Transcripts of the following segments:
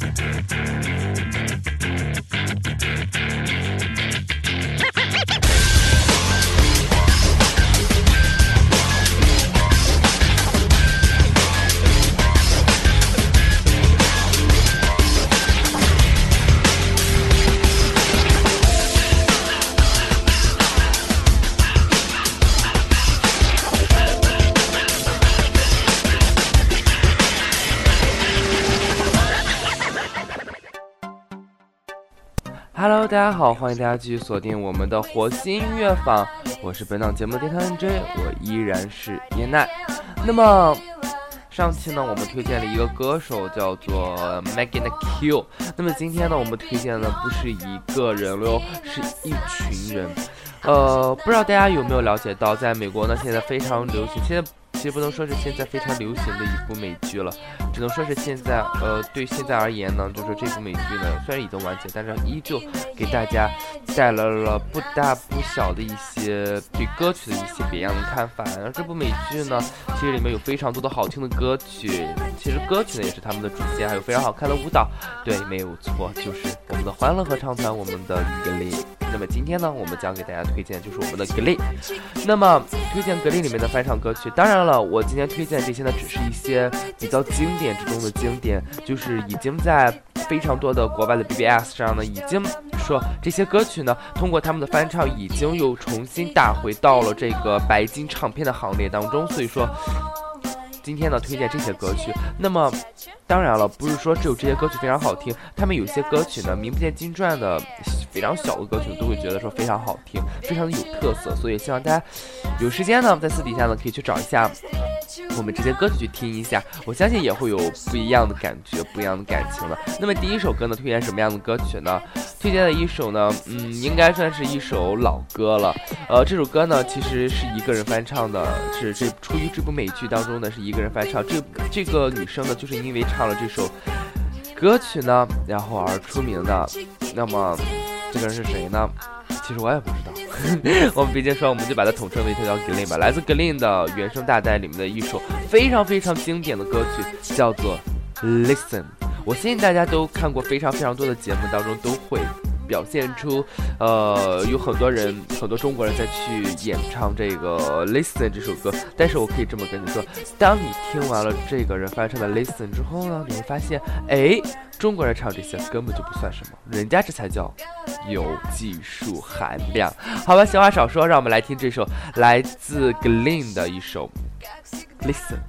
Thank you. 大家好，欢迎大家继续锁定我们的火星音乐坊，我是本档节目的电台 NJ，我依然是叶奈。那么上期呢，我们推荐了一个歌手叫做 Megan Q。那么今天呢，我们推荐的不是一个人哟，是一群人。呃，不知道大家有没有了解到，在美国呢，现在非常流行，现在。其实不能说是现在非常流行的一部美剧了，只能说是现在，呃，对现在而言呢，就是这部美剧呢，虽然已经完结，但是依旧给大家带来了不大不小的一些对歌曲的一些别样的看法。而这部美剧呢，其实里面有非常多的好听的歌曲，其实歌曲呢也是他们的主线，还有非常好看的舞蹈。对，没有错，就是我们的欢乐合唱团，我们的 Glee。那么今天呢，我们将给大家推荐就是我们的格力。那么推荐格力里面的翻唱歌曲，当然了。我今天推荐这些呢，只是一些比较经典之中的经典，就是已经在非常多的国外的 BBS 上呢，已经说这些歌曲呢，通过他们的翻唱，已经又重新打回到了这个白金唱片的行列当中。所以说，今天呢，推荐这些歌曲。那么，当然了，不是说只有这些歌曲非常好听，他们有些歌曲呢，名不见经传的。非常小的歌曲都会觉得说非常好听，非常的有特色，所以希望大家有时间呢，在私底下呢可以去找一下我们这些歌曲去听一下，我相信也会有不一样的感觉，不一样的感情了。那么第一首歌呢，推荐什么样的歌曲呢？推荐的一首呢，嗯，应该算是一首老歌了。呃，这首歌呢，其实是一个人翻唱的，是这出于这部美剧当中呢，是一一个人翻唱。这这个女生呢，就是因为唱了这首歌曲呢，然后而出名的。那么。这个人是谁呢？其实我也不知道。我们毕竟说，我们就把它统称为他叫 Glen 吧。来自 Glen 的原声大带里面的一首非常非常经典的歌曲，叫做 Listen。我相信大家都看过非常非常多的节目当中都会。表现出，呃，有很多人，很多中国人在去演唱这个《Listen》这首歌。但是我可以这么跟你说，当你听完了这个人翻唱的《Listen》之后呢，你会发现，哎，中国人唱这些根本就不算什么，人家这才叫有技术含量。好吧，闲话少说，让我们来听这首来自 Glen 的一首《Listen》。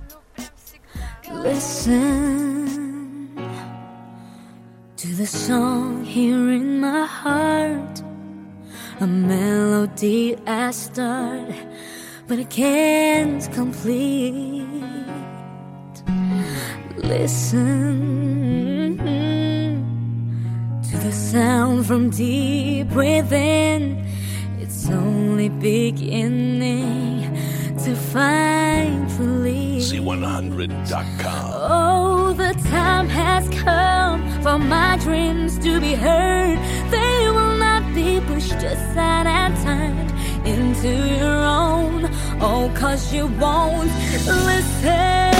To the song here in my heart. A melody I start, but I can't complete. Listen to the sound from deep within. It's only beginning to find relief. C100.com. Oh, the time has come for my dreams to be heard. They will not be pushed aside and turned into your own. Oh, cause you won't listen.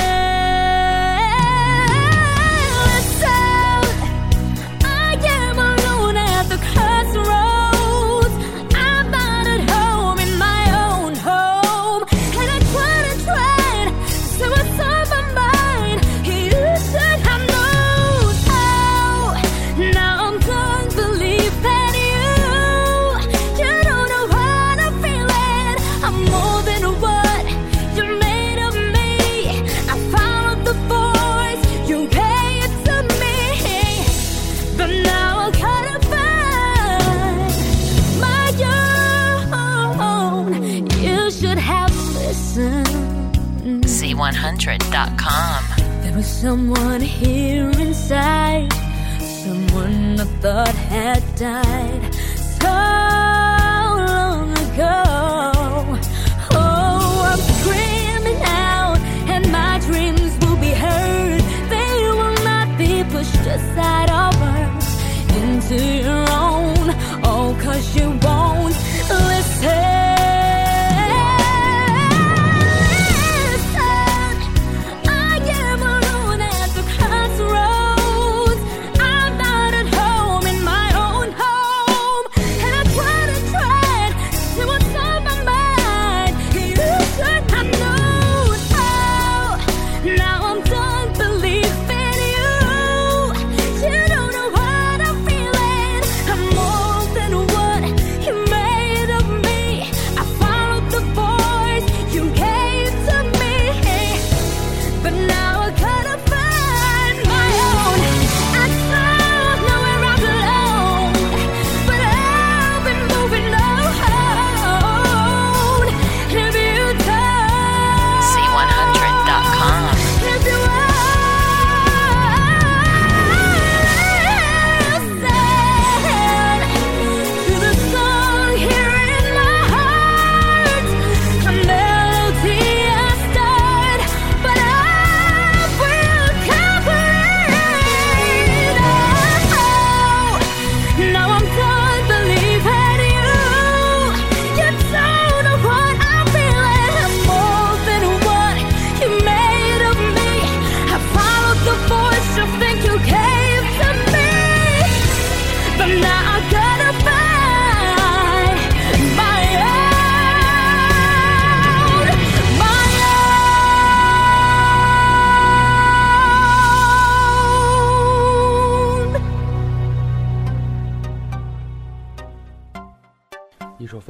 100.com. There was someone here inside, someone I thought had died so long ago. aside all words into your own. Oh, cause you won't listen.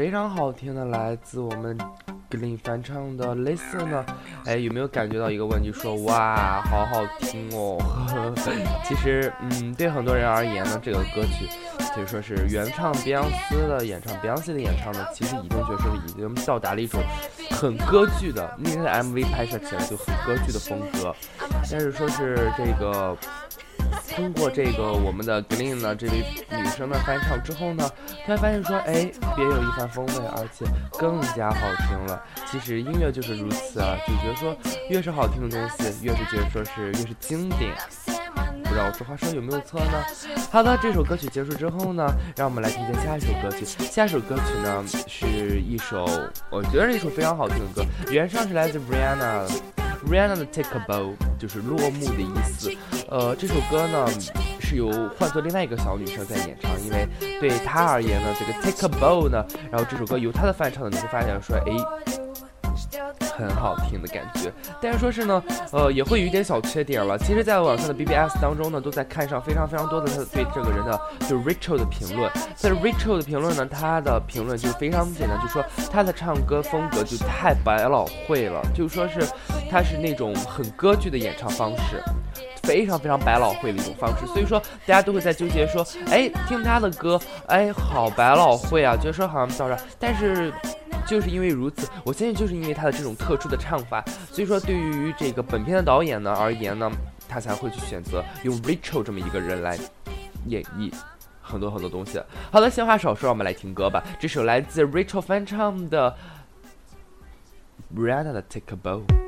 非常好听的，来自我们 Glen 翻唱的《Listen》呢，哎，有没有感觉到一个问题？说哇，好好听哦。其实，嗯，对很多人而言呢，这个歌曲可以说是原唱碧昂斯的演唱，碧昂斯的演唱呢，其实已经觉得说已经到达了一种很歌剧的，那天的 MV 拍摄起来就很歌剧的风格。但是说是这个。通过这个我们的 Glen 呢，这位女生的翻唱之后呢，突然发现说，哎，别有一番风味，而且更加好听了。其实音乐就是如此啊，就觉得说，越是好听的东西，越是觉得说是越是经典。不知道我说话说有没有错呢？好的，这首歌曲结束之后呢，让我们来听听下一首歌曲。下一首歌曲呢，是一首我觉得是一首非常好听的歌，原唱是来自 Rihanna。Rihanna 的 Take a Bow 就是落幕的意思。呃，这首歌呢是由换作另外一个小女生在演唱，因为对她而言呢，这个 Take a Bow 呢，然后这首歌由她的翻唱呢，你会发现说，哎，很好听的感觉。但是说是呢，呃，也会有一点小缺点了。其实，在网上的 BBS 当中呢，都在看上非常非常多的他对这个人的就是 Rachel 的评论。但是 Rachel 的评论呢，他的评论就非常简单，就说他的唱歌风格就太百老汇了，就说是。他是那种很歌剧的演唱方式，非常非常百老汇的一种方式，所以说大家都会在纠结说，哎，听他的歌，哎，好百老汇啊，觉得说好像到这儿，但是就是因为如此，我相信就是因为他的这种特殊的唱法，所以说对于这个本片的导演呢而言呢，他才会去选择用 Rachel 这么一个人来演绎很多很多东西。好的，闲话少说，让我们来听歌吧，这首来自 Rachel 翻唱的 Brianna 的 Take a Bow。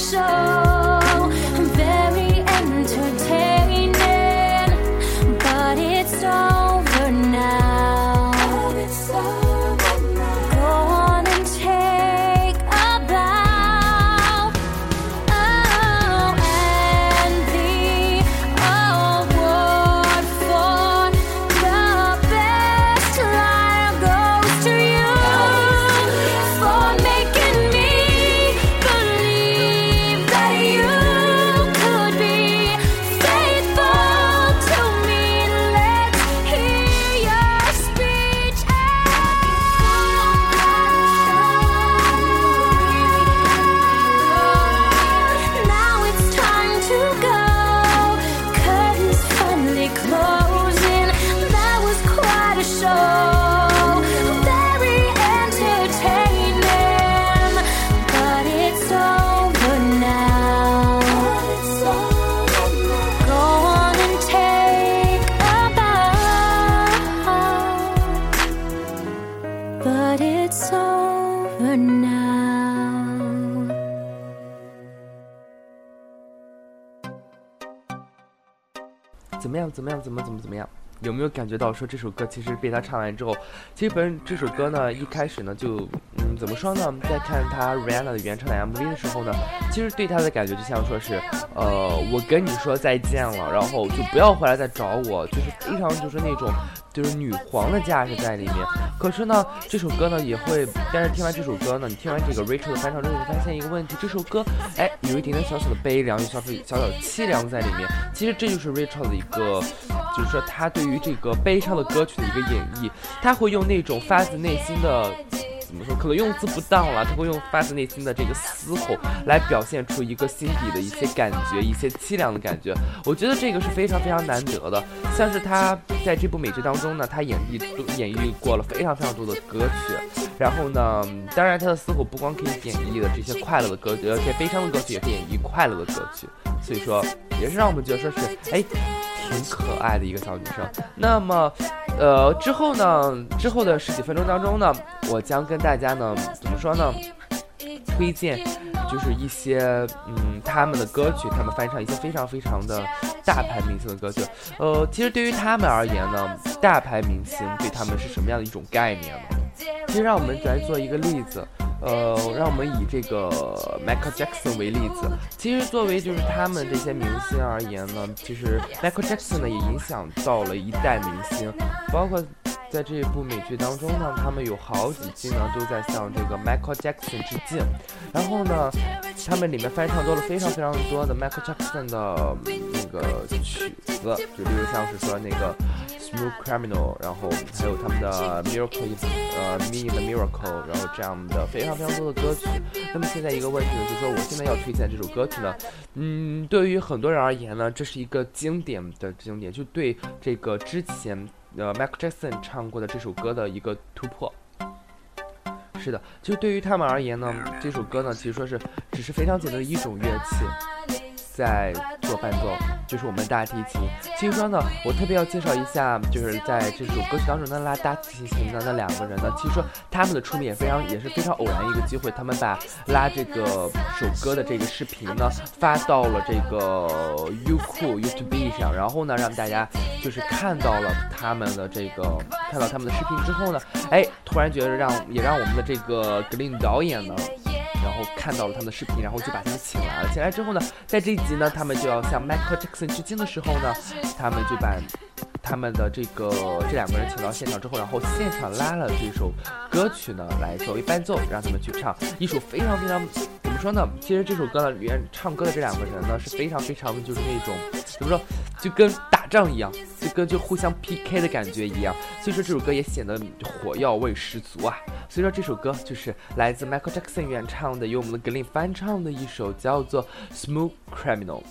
手。怎么样怎么样怎么怎么怎么样。有没有感觉到说这首歌其实被他唱完之后，其实本这首歌呢一开始呢就嗯怎么说呢，在看他 Rihanna 的原唱的 MV 的时候呢，其实对他的感觉就像说是，呃，我跟你说再见了，然后就不要回来再找我，就是非常就是那种就是女皇的架势在里面。可是呢，这首歌呢也会，但是听完这首歌呢，你听完这个 Rachel 的翻唱之后，你发现一个问题，这首歌哎有一点点小小的悲凉，有小小小小凄凉在里面。其实这就是 Rachel 的一个，就是说他对于这个悲伤的歌曲的一个演绎，他会用那种发自内心的。怎么说？可能用词不当了，他会用发自内心的这个嘶吼来表现出一个心底的一些感觉，一些凄凉的感觉。我觉得这个是非常非常难得的。像是他在这部美剧当中呢，他演绎演绎过了非常非常多的歌曲。然后呢，当然他的嘶吼不光可以演绎的这些快乐的歌曲，而且悲伤的歌曲也可以演绎快乐的歌曲。所以说，也是让我们觉得说是哎，挺可爱的一个小女生。那么。呃，之后呢？之后的十几分钟当中呢，我将跟大家呢，怎么说呢？推荐就是一些嗯他们的歌曲，他们翻唱一些非常非常的大牌明星的歌曲。呃，其实对于他们而言呢，大牌明星对他们是什么样的一种概念呢？其实让我们来做一个例子。呃，让我们以这个 Michael Jackson 为例子。其实作为就是他们这些明星而言呢，其实 Michael Jackson 呢也影响到了一代明星，包括在这一部美剧当中呢，他们有好几季呢都在向这个 Michael Jackson 致敬。然后呢，他们里面翻唱多了非常非常多的 Michael Jackson 的个曲子，就比如像是说那个。Smooth Criminal，然后还有他们的 Miracle，呃，Me the Miracle，然后这样的非常非常多的歌曲。那么现在一个问题呢，就是说我现在要推荐这首歌曲呢，嗯，对于很多人而言呢，这是一个经典的经典，就对这个之前呃 Michael Jackson 唱过的这首歌的一个突破。是的，就对于他们而言呢，这首歌呢，其实说是只是非常简单的一种乐器。在做伴奏，就是我们大提琴。其实说呢，我特别要介绍一下，就是在这首歌曲当中呢拉大提琴的那两个人呢，其实说他们的出名也非常也是非常偶然一个机会，他们把拉这个首歌的这个视频呢发到了这个优酷 YouTube 上，然后呢让大家就是看到了他们的这个看到他们的视频之后呢，哎，突然觉得让也让我们的这个格林导演呢。然后看到了他们的视频，然后就把他们请来了。请来之后呢，在这一集呢，他们就要向 Michael Jackson 致敬的时候呢，他们就把他们的这个这两个人请到现场之后，然后现场拉了这首歌曲呢来作为伴奏，让他们去唱一首非常非常怎么说呢？其实这首歌呢里面唱歌的这两个人呢是非常非常就是那种怎么说，就跟打仗一样，就跟就互相 PK 的感觉一样。所以说这首歌也显得火药味十足啊。所以说这首歌就是来自 Michael Jackson 原唱的，由我们的格林翻唱的一首叫做《Smooth Criminal》。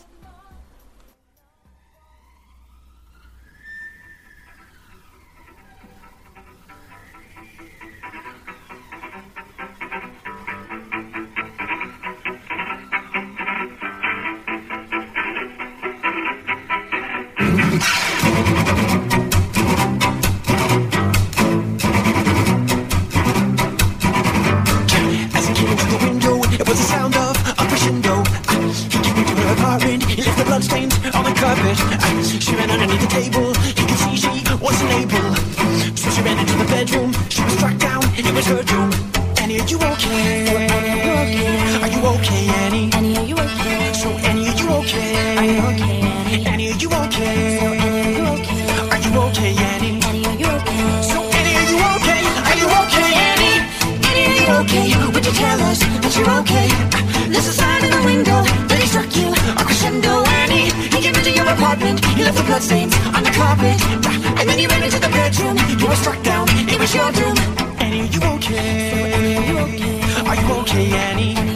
you okay? So Annie, are you okay? Are you okay, Annie? Annie, are you okay? So Annie, are you okay? Are you okay, Annie? Annie, are you okay? Would you tell us that you're okay? There's a sign in the window that he struck you. A crescendo, Annie. He came into your apartment. He left the bloodstains on the carpet. And then he ran into the bedroom. You were struck down. It was your doom. Annie, are you okay? So Annie, are you okay? Are you okay, Annie?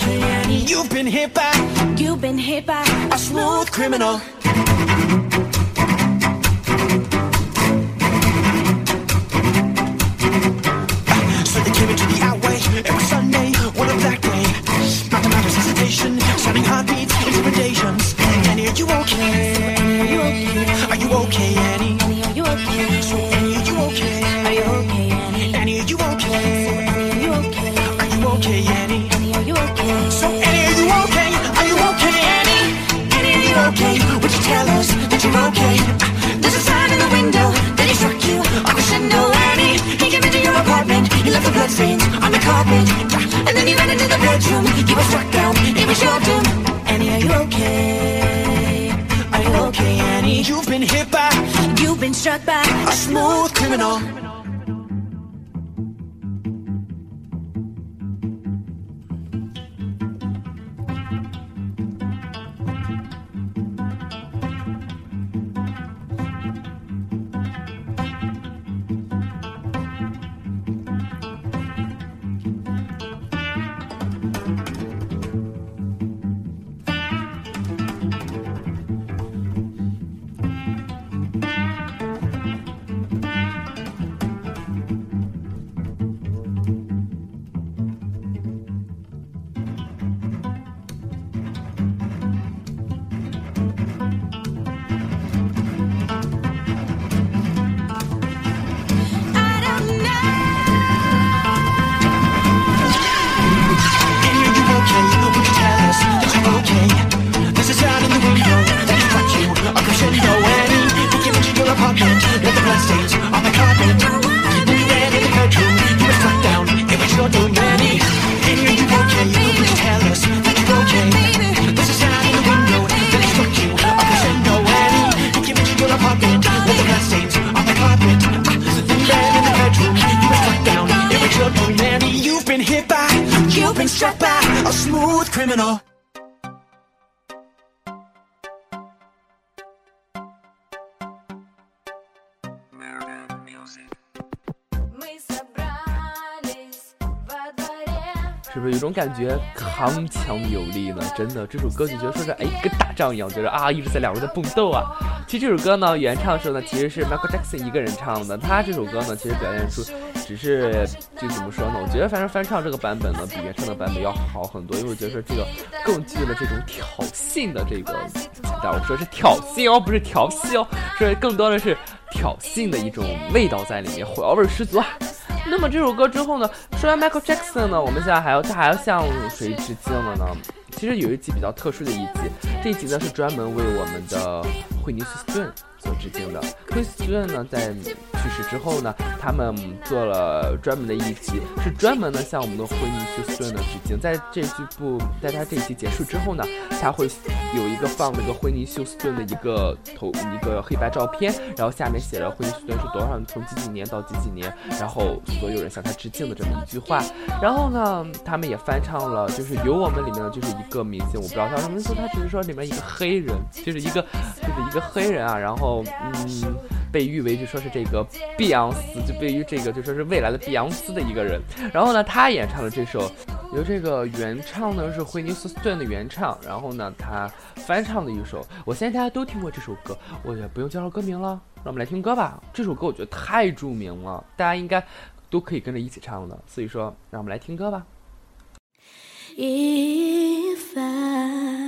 You've been hit by You've been hit by a smooth criminal struck by a smooth criminal. 感觉铿锵有力呢？真的，这首歌就觉得说是哎跟打仗一样，觉得啊一直在两个人在蹦斗啊。其实这首歌呢，原唱的时候呢，其实是 Michael Jackson 一个人唱的。他这首歌呢，其实表现出只是就怎么说呢？我觉得反正翻唱这个版本呢，比原唱的版本要好很多，因为我觉得说这个更具了这种挑衅的这个，但我说是挑衅哦，不是调戏哦，是更多的是挑衅的一种味道在里面，火药味十足啊。那么这首歌之后呢，说完 Michael Jackson 呢，我们现在还要他还要向谁致敬了呢？其实有一集比较特殊的一集，这一集呢是专门为我们的惠尼休斯顿所致敬的。惠尼休斯顿呢在去世之后呢，他们做了专门的一集，是专门呢向我们的惠尼休斯顿呢致敬。在这剧部，在他这一集结束之后呢，他会有一个放那个惠尼休斯顿的一个头一个黑白照片，然后下面写了惠尼休斯顿是多少从几几年到几几年，然后所有人向他致敬的这么一句话。然后呢，他们也翻唱了，就是有我们里面的就是一个明星，我不知道叫什么，说他只是说里面一个黑人，就是一个就是一个黑人啊，然后嗯。被誉为就说是这个碧昂斯，就对于这个就说是未来的碧昂斯的一个人。然后呢，他演唱了这首，由这个原唱呢是惠尼斯顿的原唱，然后呢他翻唱的一首，我相信大家都听过这首歌，我也不用介绍歌名了，让我们来听歌吧。这首歌我觉得太著名了，大家应该都可以跟着一起唱的，所以说让我们来听歌吧。If I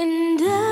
And I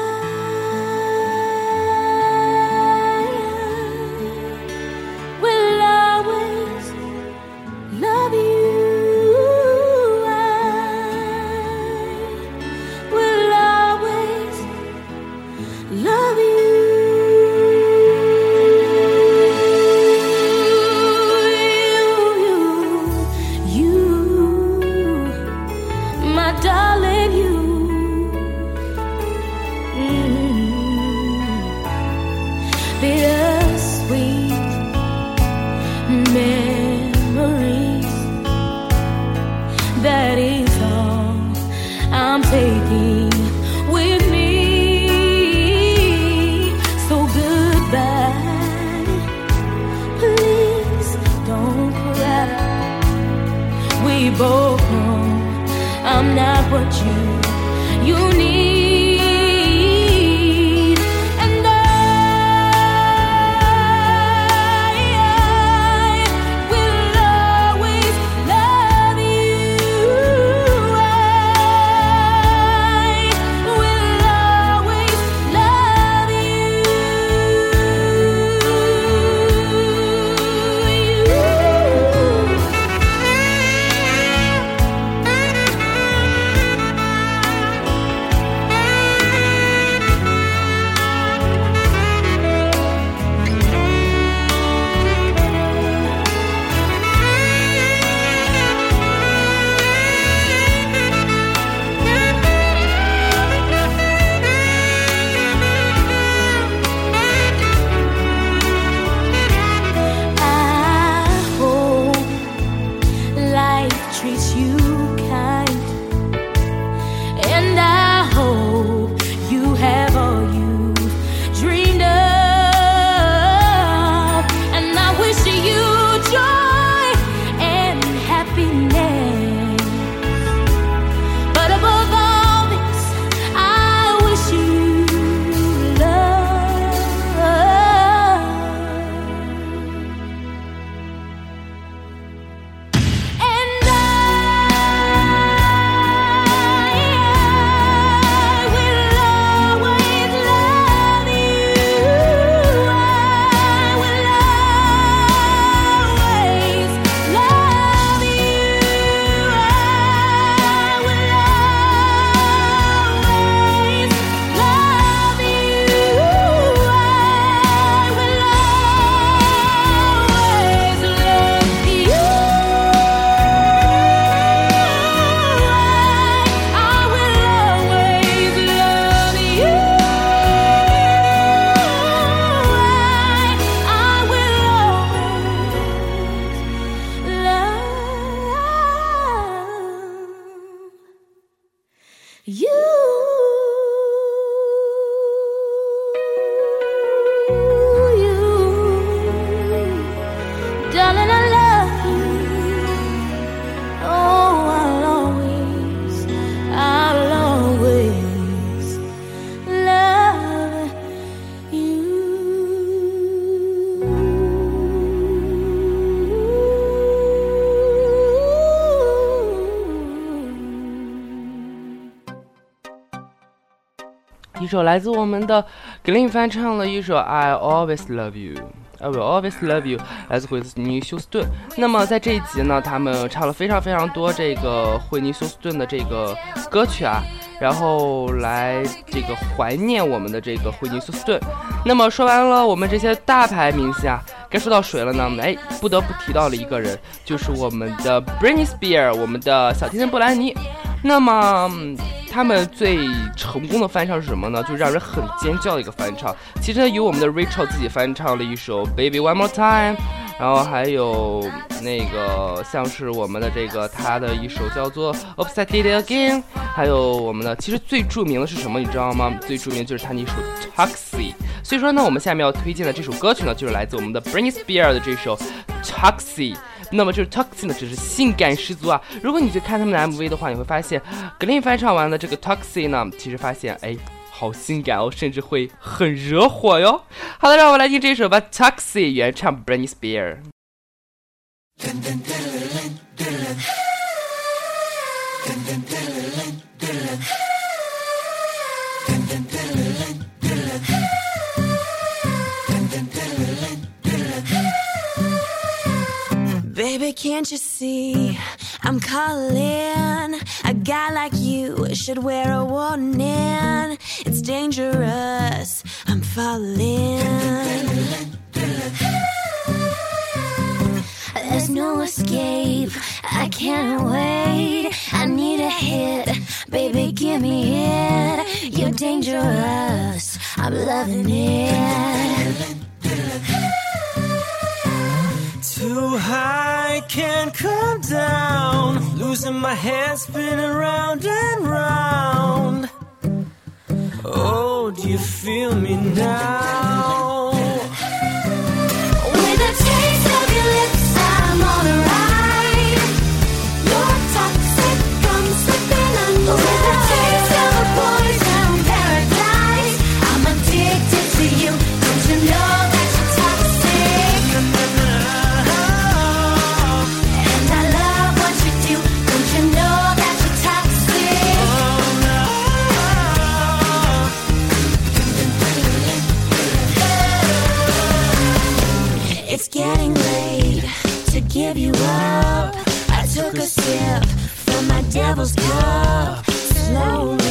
一首来自我们的 Glen 翻唱了一首《I Always Love You》。I will always love you，来自惠尼休斯顿。那么在这一集呢，他们唱了非常非常多这个惠尼休斯顿的这个歌曲啊，然后来这个怀念我们的这个惠尼休斯顿。那么说完了我们这些大牌明星啊，该说到谁了呢？哎，不得不提到了一个人，就是我们的 Britney Spears，我们的小甜甜布兰妮。那么。他们最成功的翻唱是什么呢？就让人很尖叫的一个翻唱。其实呢，由我们的 Rachel 自己翻唱了一首 Baby One More Time，然后还有那个像是我们的这个他的一首叫做 Upside Again，还有我们的其实最著名的是什么？你知道吗？最著名就是他那首 Taxi。所以说呢，我们下面要推荐的这首歌曲呢，就是来自我们的 Britney Spears 的这首 Taxi。那么就是 Taxi 呢，只是性感十足啊！如果你去看他们的 MV 的话，你会发现格林翻唱完的这个 Taxi 呢，其实发现哎，好性感哦，甚至会很惹火哟。好的，让我们来听这首吧，Taxi 原唱 Britney Spears。Baby, can't you see? I'm calling. A guy like you should wear a warning. It's dangerous. I'm falling. There's no escape. I can't wait. I need a hit. Baby, give me it. You're dangerous. I'm loving it. Too high, can't come down. Losing my head, spinning round and round. Oh, do you feel me now? levels go up slowly.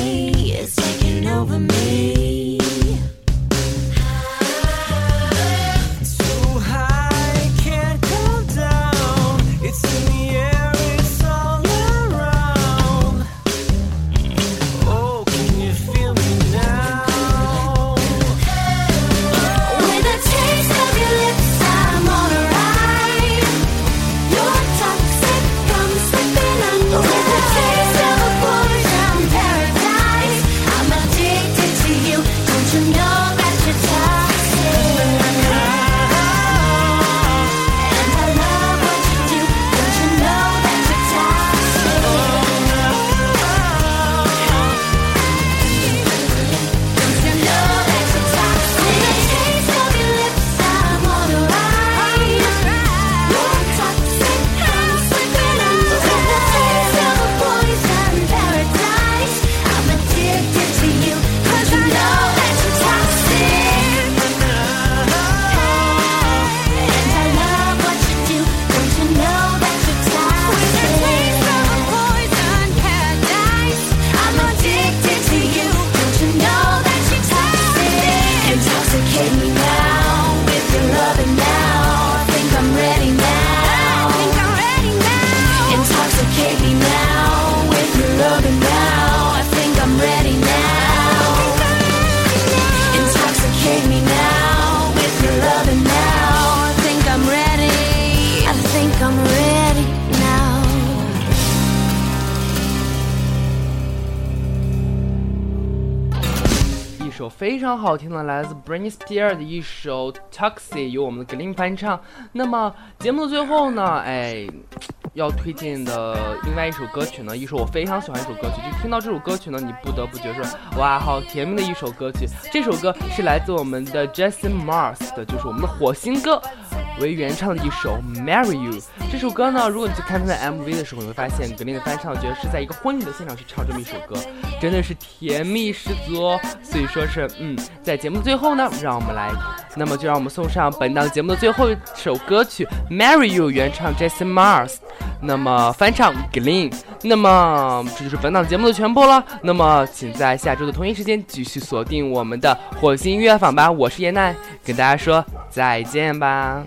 好听的来自 Britney Spears 的一首 Taxi，由我们的 Glen 翻唱。那么节目的最后呢，哎，要推荐的另外一首歌曲呢，一首我非常喜欢一首歌曲，就听到这首歌曲呢，你不得不觉得说，哇，好甜蜜的一首歌曲。这首歌是来自我们的 Jason Mars 的，就是我们的火星哥为原唱的一首《Marry You》这首歌呢，如果你去看他的 MV 的时候，你会发现格林的翻唱，我觉得是在一个婚礼的现场去唱这么一首歌，真的是甜蜜十足。所以说是，嗯，在节目最后呢，让我们来，那么就让我们送上本档节目的最后一首歌曲《Marry You》原唱 Jason Mars，那么翻唱 Glen。那么这就是本档节目的全部了。那么请在下周的同一时间继续锁定我们的火星音乐坊吧。我是颜奈跟大家说再见吧。